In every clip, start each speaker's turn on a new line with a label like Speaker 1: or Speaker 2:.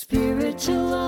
Speaker 1: Spiritual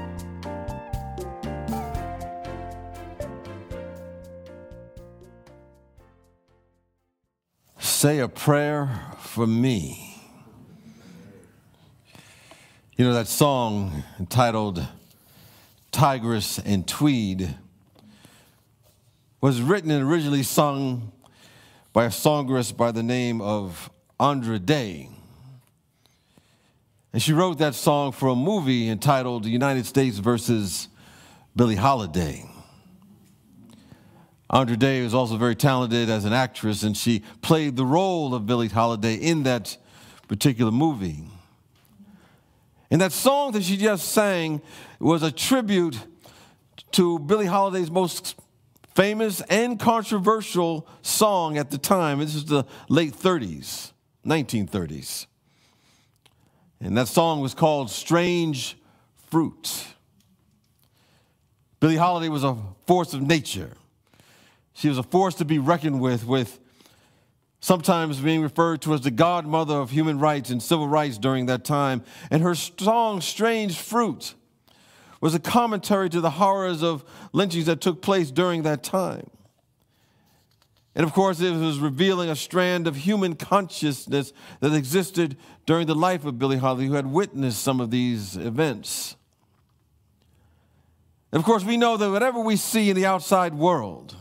Speaker 2: Say a prayer for me. You know that song entitled Tigress and Tweed was written and originally sung by a songstress by the name of Andra Day. And she wrote that song for a movie entitled United States versus Billie Holiday. Andra Day was also very talented as an actress, and she played the role of Billie Holiday in that particular movie. And that song that she just sang was a tribute to Billie Holiday's most famous and controversial song at the time. This is the late 30s, 1930s. And that song was called Strange Fruit. Billie Holiday was a force of nature. She was a force to be reckoned with, with sometimes being referred to as the godmother of human rights and civil rights during that time. And her song, Strange Fruit, was a commentary to the horrors of lynchings that took place during that time. And of course, it was revealing a strand of human consciousness that existed during the life of Billie Holiday, who had witnessed some of these events. And of course, we know that whatever we see in the outside world,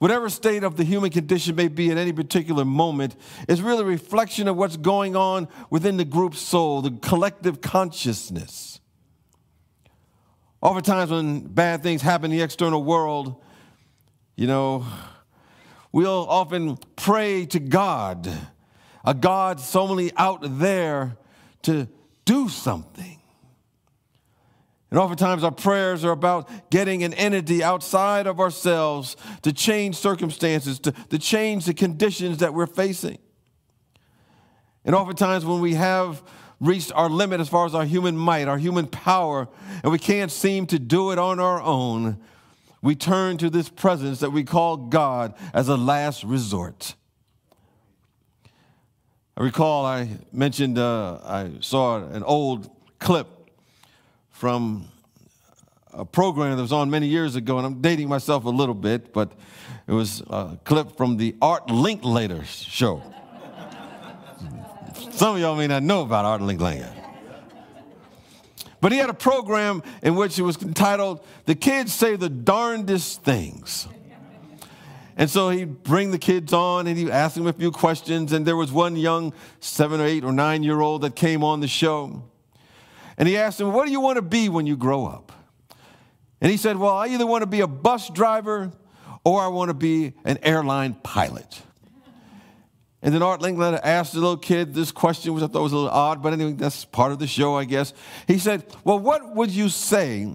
Speaker 2: whatever state of the human condition may be at any particular moment, is really a reflection of what's going on within the group soul, the collective consciousness. Oftentimes, when bad things happen in the external world, you know, we'll often pray to God, a God so out there to do something. And oftentimes our prayers are about getting an entity outside of ourselves to change circumstances, to, to change the conditions that we're facing. And oftentimes when we have reached our limit as far as our human might, our human power, and we can't seem to do it on our own, we turn to this presence that we call God as a last resort. I recall I mentioned, uh, I saw an old clip from a program that was on many years ago, and I'm dating myself a little bit, but it was a clip from the Art Linkletter show. Some of y'all may not know about Art Linkletter. But he had a program in which it was entitled The Kids Say the Darndest Things. And so he'd bring the kids on and he'd ask them a few questions. And there was one young seven or eight or nine year old that came on the show. And he asked him, What do you want to be when you grow up? And he said, Well, I either want to be a bus driver or I want to be an airline pilot. And then Art Linkletter asked the little kid this question, which I thought was a little odd, but anyway, that's part of the show, I guess. He said, Well, what would you say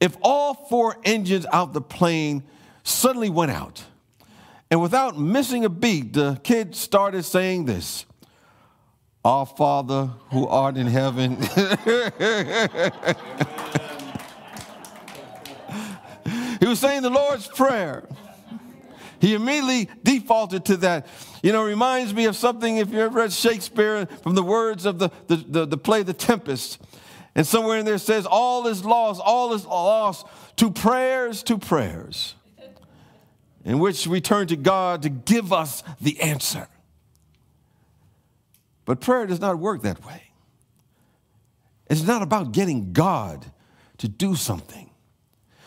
Speaker 2: if all four engines out the plane suddenly went out? And without missing a beat, the kid started saying this Our Father who art in heaven. he was saying the Lord's Prayer. He immediately defaulted to that. You know, reminds me of something, if you ever read Shakespeare, from the words of the, the, the, the play The Tempest. And somewhere in there says, All is lost, all is lost to prayers, to prayers, in which we turn to God to give us the answer. But prayer does not work that way. It's not about getting God to do something.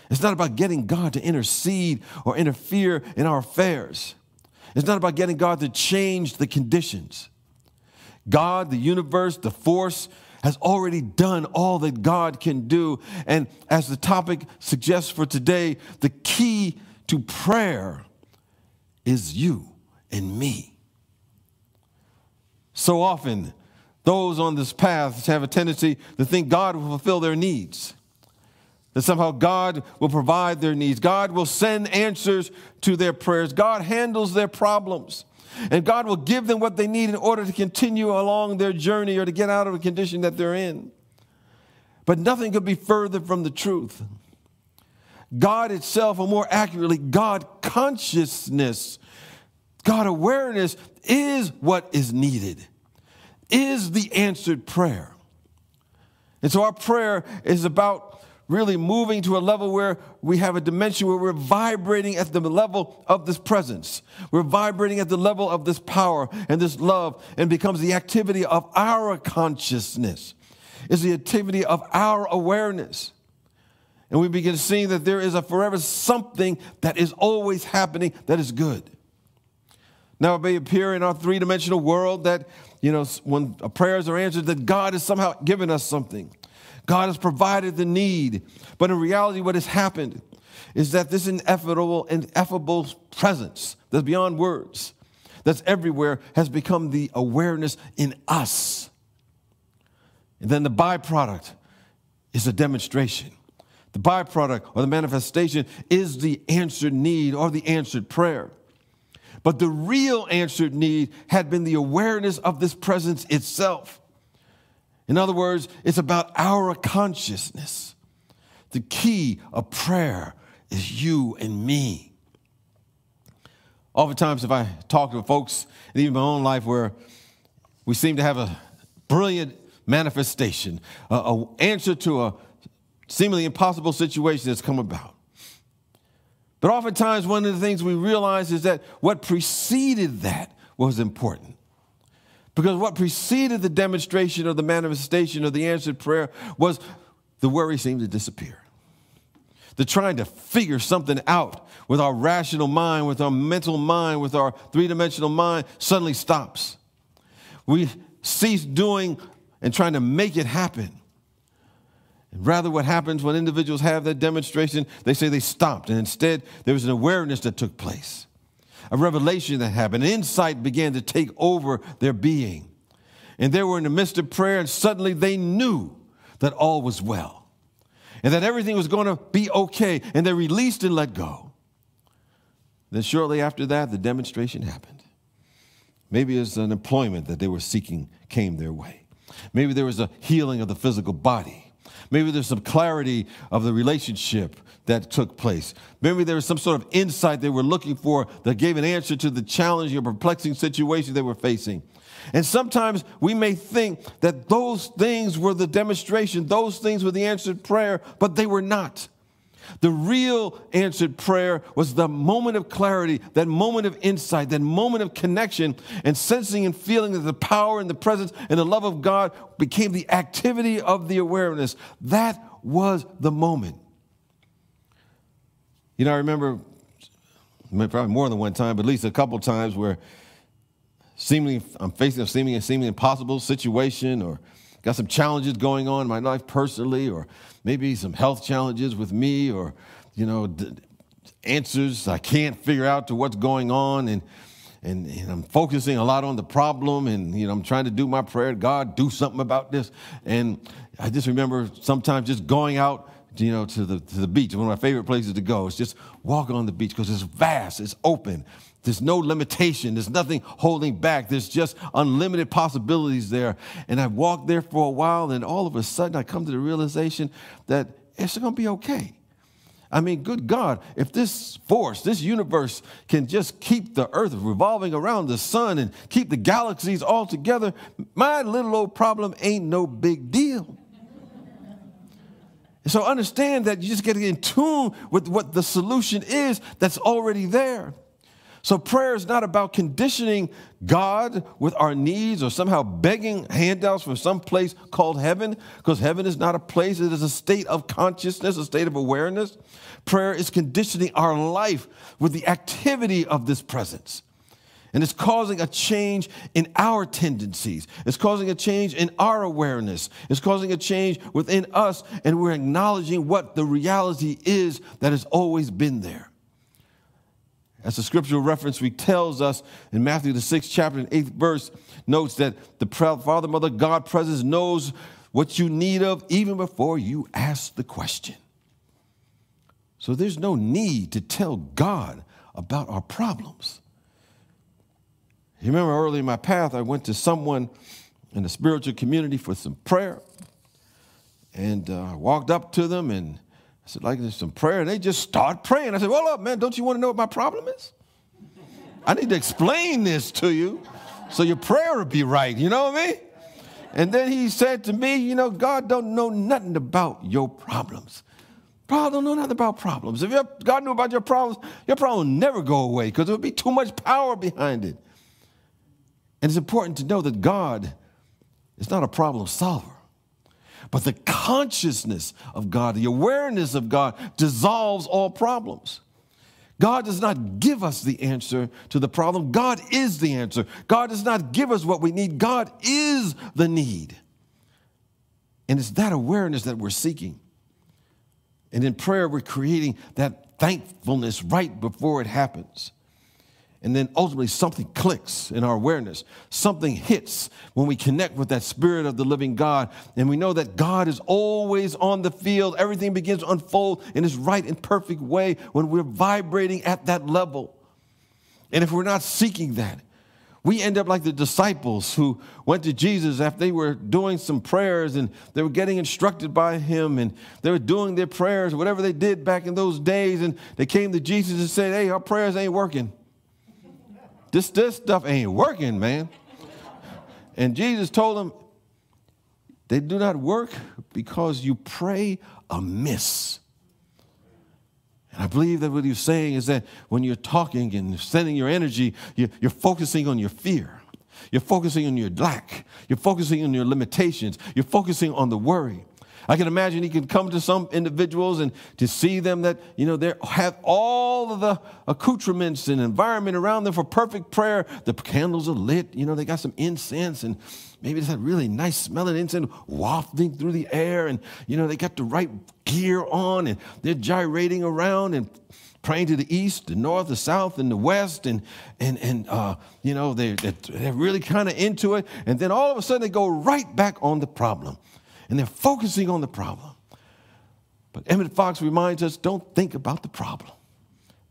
Speaker 2: It's not about getting God to intercede or interfere in our affairs. It's not about getting God to change the conditions. God, the universe, the force, has already done all that God can do. And as the topic suggests for today, the key to prayer is you and me. So often, those on this path have a tendency to think God will fulfill their needs. That somehow God will provide their needs. God will send answers to their prayers. God handles their problems. And God will give them what they need in order to continue along their journey or to get out of the condition that they're in. But nothing could be further from the truth. God itself, or more accurately, God consciousness, God awareness is what is needed, is the answered prayer. And so our prayer is about really moving to a level where we have a dimension where we're vibrating at the level of this presence. We're vibrating at the level of this power and this love and becomes the activity of our consciousness. It's the activity of our awareness. And we begin seeing that there is a forever something that is always happening that is good. Now, it may appear in our three dimensional world that, you know, when prayers are answered, that God has somehow given us something. God has provided the need. But in reality, what has happened is that this ineffable, ineffable presence that's beyond words, that's everywhere, has become the awareness in us. And then the byproduct is a demonstration. The byproduct or the manifestation is the answered need or the answered prayer. But the real answered need had been the awareness of this presence itself. In other words, it's about our consciousness. The key of prayer is you and me. Oftentimes, if I talk to folks, and even my own life, where we seem to have a brilliant manifestation, an answer to a seemingly impossible situation that's come about. But oftentimes, one of the things we realize is that what preceded that was important. Because what preceded the demonstration or the manifestation of the answered prayer was the worry seemed to disappear. The trying to figure something out with our rational mind, with our mental mind, with our three dimensional mind suddenly stops. We cease doing and trying to make it happen. Rather, what happens when individuals have that demonstration, they say they stopped, and instead, there was an awareness that took place a revelation that happened. An insight began to take over their being. And they were in the midst of prayer, and suddenly they knew that all was well and that everything was going to be okay. And they released and let go. Then, shortly after that, the demonstration happened. Maybe it's an employment that they were seeking came their way. Maybe there was a healing of the physical body. Maybe there's some clarity of the relationship that took place. Maybe there was some sort of insight they were looking for that gave an answer to the challenging or perplexing situation they were facing. And sometimes we may think that those things were the demonstration, those things were the answered prayer, but they were not. The real answered prayer was the moment of clarity, that moment of insight, that moment of connection, and sensing and feeling that the power and the presence and the love of God became the activity of the awareness. That was the moment. You know, I remember probably more than one time, but at least a couple times where seemingly I'm facing a seemingly, seemingly impossible situation or got some challenges going on in my life personally or maybe some health challenges with me or, you know, d- answers I can't figure out to what's going on and, and, and, I'm focusing a lot on the problem and, you know, I'm trying to do my prayer, God, do something about this. And I just remember sometimes just going out you know, to the, to the beach. One of my favorite places to go is just walk on the beach because it's vast, it's open. There's no limitation. There's nothing holding back. There's just unlimited possibilities there. And I walked there for a while, and all of a sudden I come to the realization that it's going to be okay. I mean, good God, if this force, this universe can just keep the earth revolving around the sun and keep the galaxies all together, my little old problem ain't no big deal. So understand that you just get in tune with what the solution is that's already there. So prayer is not about conditioning God with our needs or somehow begging handouts from some place called heaven, because heaven is not a place, it is a state of consciousness, a state of awareness. Prayer is conditioning our life with the activity of this presence. And it's causing a change in our tendencies. It's causing a change in our awareness. It's causing a change within us, and we're acknowledging what the reality is that has always been there. As the scriptural reference tells us in Matthew, the sixth chapter and eighth verse, notes that the Father, Mother, God presence knows what you need of even before you ask the question. So there's no need to tell God about our problems. You remember early in my path, I went to someone in the spiritual community for some prayer. And uh, I walked up to them and I said, like, there's some prayer. And they just start praying. I said, well, up, man, don't you want to know what my problem is? I need to explain this to you so your prayer will be right. You know what I mean? And then he said to me, you know, God don't know nothing about your problems. God don't know nothing about problems. If God knew about your problems, your problem will never go away because there would be too much power behind it. And it's important to know that God is not a problem solver, but the consciousness of God, the awareness of God, dissolves all problems. God does not give us the answer to the problem. God is the answer. God does not give us what we need. God is the need. And it's that awareness that we're seeking. And in prayer, we're creating that thankfulness right before it happens. And then ultimately, something clicks in our awareness. Something hits when we connect with that Spirit of the living God. And we know that God is always on the field. Everything begins to unfold in His right and perfect way when we're vibrating at that level. And if we're not seeking that, we end up like the disciples who went to Jesus after they were doing some prayers and they were getting instructed by him and they were doing their prayers, whatever they did back in those days. And they came to Jesus and said, Hey, our prayers ain't working. This, this stuff ain't working, man. And Jesus told them, they do not work because you pray amiss. And I believe that what he's saying is that when you're talking and sending your energy, you're, you're focusing on your fear. You're focusing on your lack. You're focusing on your limitations. You're focusing on the worry. I can imagine he can come to some individuals and to see them that, you know, they have all of the accoutrements and environment around them for perfect prayer. The candles are lit, you know, they got some incense and maybe it's that really nice smelling incense wafting through the air and, you know, they got the right gear on and they're gyrating around and praying to the east, the north, the south, and the west, and and and uh, you know they're they're really kind of into it, and then all of a sudden they go right back on the problem and they're focusing on the problem. But Emmett Fox reminds us don't think about the problem.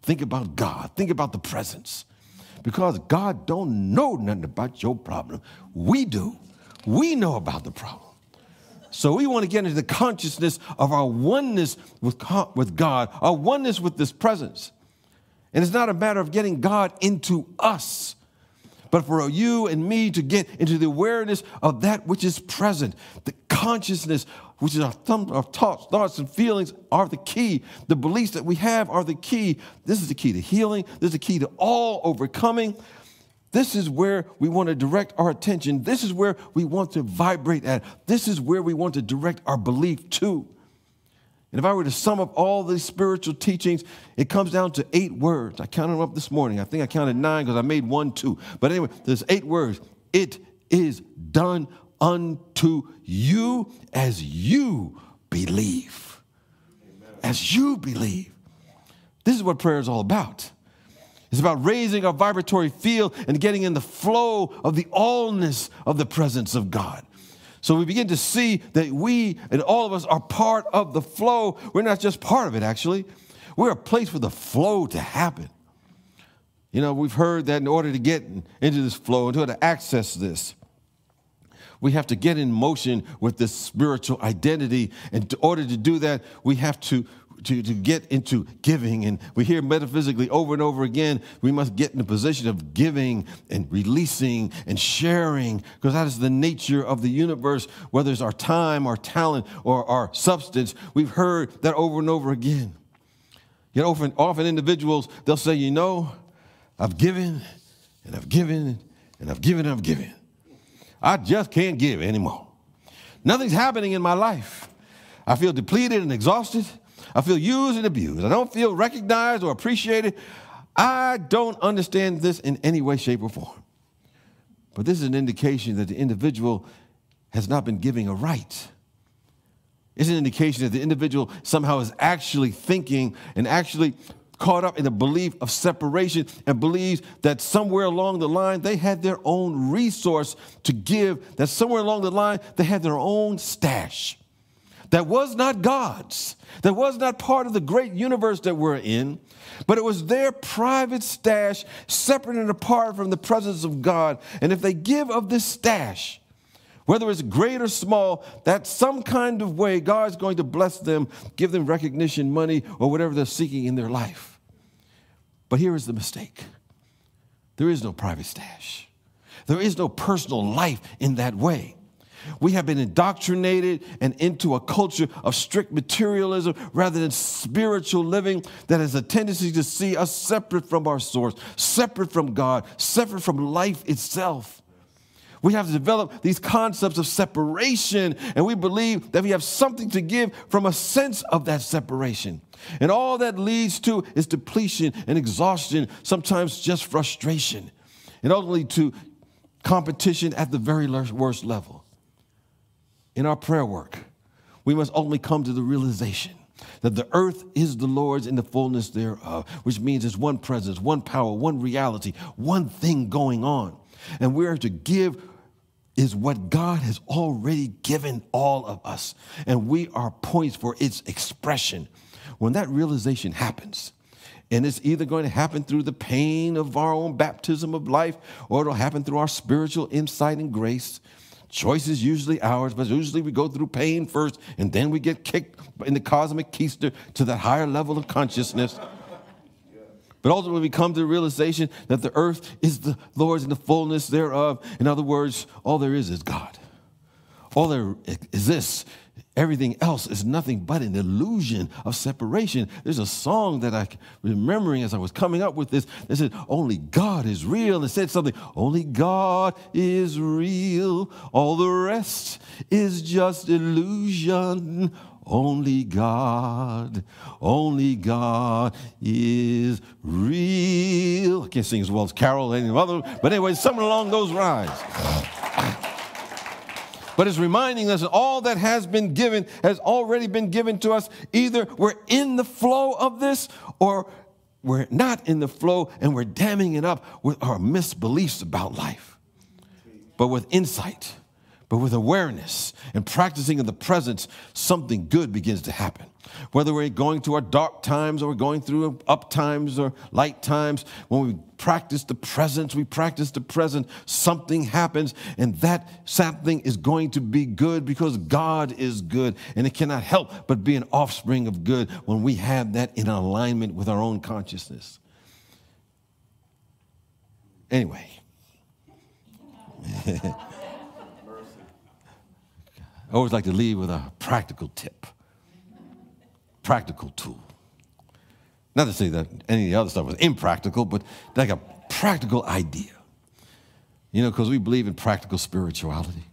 Speaker 2: Think about God. Think about the presence. Because God don't know nothing about your problem. We do. We know about the problem. So we want to get into the consciousness of our oneness with, with God, our oneness with this presence. And it's not a matter of getting God into us but for you and me to get into the awareness of that which is present, the consciousness, which is our, thumb, our thoughts, thoughts and feelings, are the key. The beliefs that we have are the key. This is the key to healing. This is the key to all overcoming. This is where we want to direct our attention. This is where we want to vibrate at. This is where we want to direct our belief to. And if I were to sum up all these spiritual teachings, it comes down to eight words. I counted them up this morning. I think I counted nine because I made one, two. But anyway, there's eight words. It is done unto you as you believe. As you believe. This is what prayer is all about. It's about raising our vibratory field and getting in the flow of the allness of the presence of God. So we begin to see that we and all of us are part of the flow. We're not just part of it, actually. We're a place for the flow to happen. You know, we've heard that in order to get into this flow, in order to access this, we have to get in motion with this spiritual identity. And in order to do that, we have to to, to get into giving. And we hear metaphysically over and over again, we must get in the position of giving and releasing and sharing, because that is the nature of the universe, whether it's our time, our talent, or our substance. We've heard that over and over again. Yet often, often individuals, they'll say, you know, I've given and I've given and I've given and I've given. I just can't give anymore. Nothing's happening in my life. I feel depleted and exhausted. I feel used and abused. I don't feel recognized or appreciated. I don't understand this in any way, shape, or form. But this is an indication that the individual has not been giving a right. It's an indication that the individual somehow is actually thinking and actually caught up in the belief of separation and believes that somewhere along the line they had their own resource to give, that somewhere along the line they had their own stash that was not God's, that was not part of the great universe that we're in, but it was their private stash, separate and apart from the presence of God. And if they give of this stash, whether it's great or small, that some kind of way God's going to bless them, give them recognition, money, or whatever they're seeking in their life. But here is the mistake there is no private stash, there is no personal life in that way. We have been indoctrinated and into a culture of strict materialism rather than spiritual living that has a tendency to see us separate from our source, separate from God, separate from life itself. We have to develop these concepts of separation, and we believe that we have something to give from a sense of that separation. And all that leads to is depletion and exhaustion, sometimes just frustration, and ultimately to competition at the very worst level. In our prayer work, we must only come to the realization that the earth is the Lord's in the fullness thereof, which means it's one presence, one power, one reality, one thing going on. And we are to give is what God has already given all of us. And we are points for its expression. When that realization happens, and it's either going to happen through the pain of our own baptism of life, or it'll happen through our spiritual insight and grace. Choice is usually ours, but usually we go through pain first, and then we get kicked in the cosmic keister to that higher level of consciousness. But ultimately, we come to the realization that the earth is the Lord's and the fullness thereof. In other words, all there is is God. All there exists, everything else is nothing but an illusion of separation. There's a song that I remembering as I was coming up with this that said, Only God is real. It said something, Only God is real. All the rest is just illusion. Only God, only God is real. I can't sing as well as Carol or any other, but anyway, something along those lines. But it's reminding us that all that has been given has already been given to us. Either we're in the flow of this or we're not in the flow and we're damming it up with our misbeliefs about life. But with insight, but with awareness and practicing in the presence, something good begins to happen. Whether we're going through our dark times or we're going through up times or light times, when we practice the presence, we practice the present, something happens, and that something is going to be good because God is good, and it cannot help but be an offspring of good when we have that in alignment with our own consciousness. Anyway. I always like to leave with a practical tip, practical tool. Not to say that any of the other stuff was impractical, but like a practical idea. You know, because we believe in practical spirituality.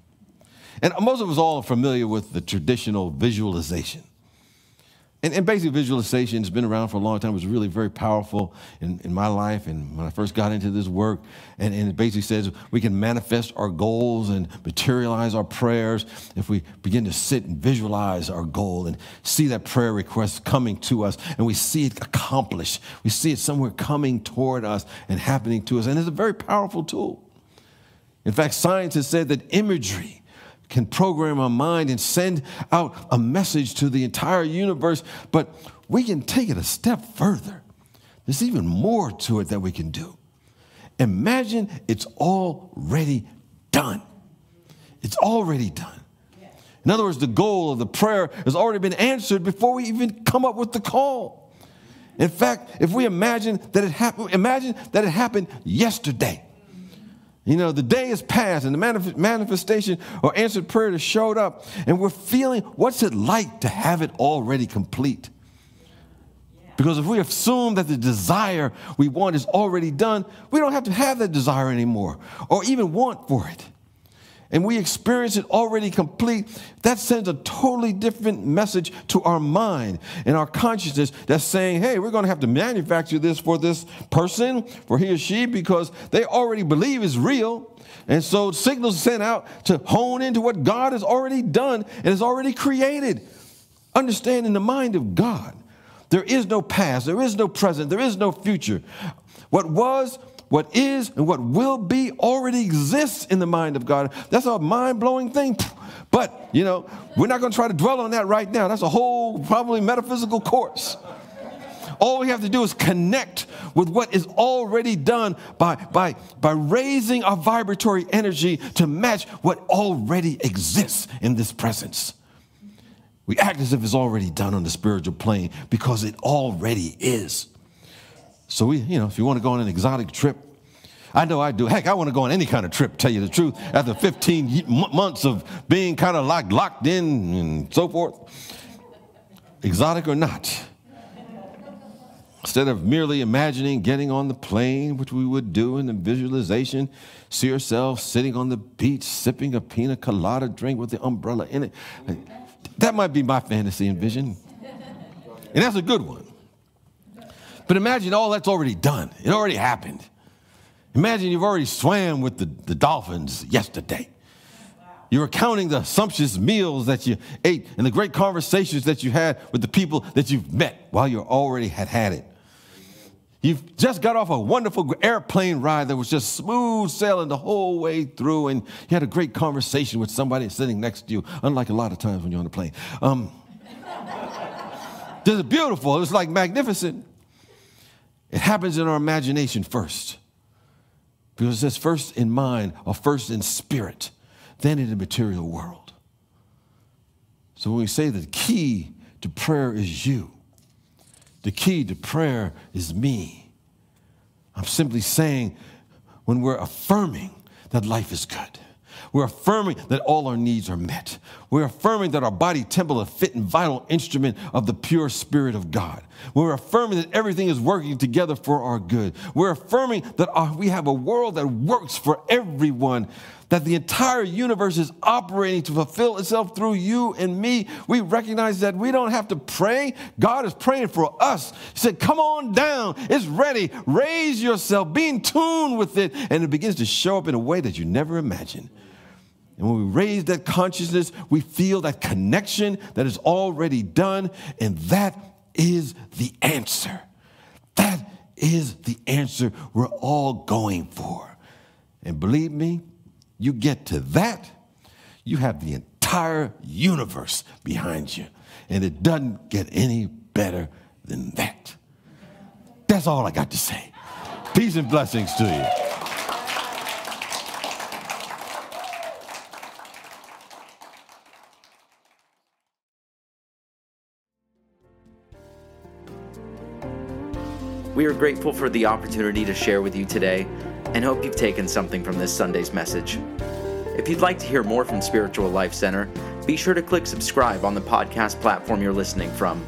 Speaker 2: And most of us all are familiar with the traditional visualization. And, and basic visualization has been around for a long time. It was really very powerful in, in my life and when I first got into this work. And, and it basically says we can manifest our goals and materialize our prayers if we begin to sit and visualize our goal and see that prayer request coming to us and we see it accomplished. We see it somewhere coming toward us and happening to us. And it's a very powerful tool. In fact, science has said that imagery can program our mind and send out a message to the entire universe, but we can take it a step further. There's even more to it that we can do. Imagine it's already done. It's already done. In other words, the goal of the prayer has already been answered before we even come up with the call. In fact, if we imagine that it happened, imagine that it happened yesterday. You know, the day has passed and the manif- manifestation or answered prayer has showed up, and we're feeling what's it like to have it already complete? Because if we assume that the desire we want is already done, we don't have to have that desire anymore or even want for it. And we experience it already complete, that sends a totally different message to our mind and our consciousness that's saying, hey, we're going to have to manufacture this for this person, for he or she, because they already believe it's real. And so signals sent out to hone into what God has already done and has already created. Understanding the mind of God there is no past, there is no present, there is no future. What was, what is, and what will be already exists in the mind of God. That's a mind blowing thing. But, you know, we're not going to try to dwell on that right now. That's a whole, probably metaphysical course. All we have to do is connect with what is already done by, by, by raising our vibratory energy to match what already exists in this presence. We act as if it's already done on the spiritual plane because it already is. So we, you know, if you want to go on an exotic trip, I know I do. Heck, I want to go on any kind of trip, tell you the truth, after 15 months of being kind of like locked in and so forth. Exotic or not. Instead of merely imagining getting on the plane, which we would do in the visualization, see yourself sitting on the beach, sipping a pina colada drink with the umbrella in it. That might be my fantasy and vision. And that's a good one. But imagine all that's already done. It already happened. Imagine you've already swam with the, the dolphins yesterday. You were counting the sumptuous meals that you ate and the great conversations that you had with the people that you've met while you already had had it. You've just got off a wonderful airplane ride that was just smooth sailing the whole way through, and you had a great conversation with somebody sitting next to you, unlike a lot of times when you're on a plane. Um, this is beautiful. It's like magnificent. It happens in our imagination first. Because it says first in mind or first in spirit, then in the material world. So when we say the key to prayer is you, the key to prayer is me. I'm simply saying when we're affirming that life is good, we're affirming that all our needs are met. We're affirming that our body temple is a fit and vital instrument of the pure spirit of God. We're affirming that everything is working together for our good. We're affirming that our, we have a world that works for everyone that the entire universe is operating to fulfill itself through you and me, we recognize that we don't have to pray. God is praying for us. He said, Come on down. It's ready. Raise yourself. Be in tune with it. And it begins to show up in a way that you never imagined. And when we raise that consciousness, we feel that connection that is already done. And that is the answer. That is the answer we're all going for. And believe me, you get to that, you have the entire universe behind you. And it doesn't get any better than that. That's all I got to say. Peace and blessings to you.
Speaker 3: We are grateful for the opportunity to share with you today and hope you've taken something from this Sunday's message. If you'd like to hear more from Spiritual Life Center, be sure to click subscribe on the podcast platform you're listening from.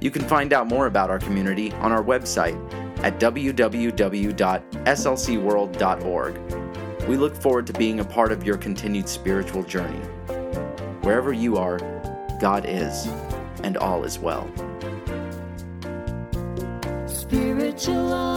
Speaker 3: You can find out more about our community on our website at www.slcworld.org. We look forward to being a part of your continued spiritual journey. Wherever you are, God is, and all is well.
Speaker 1: Spiritual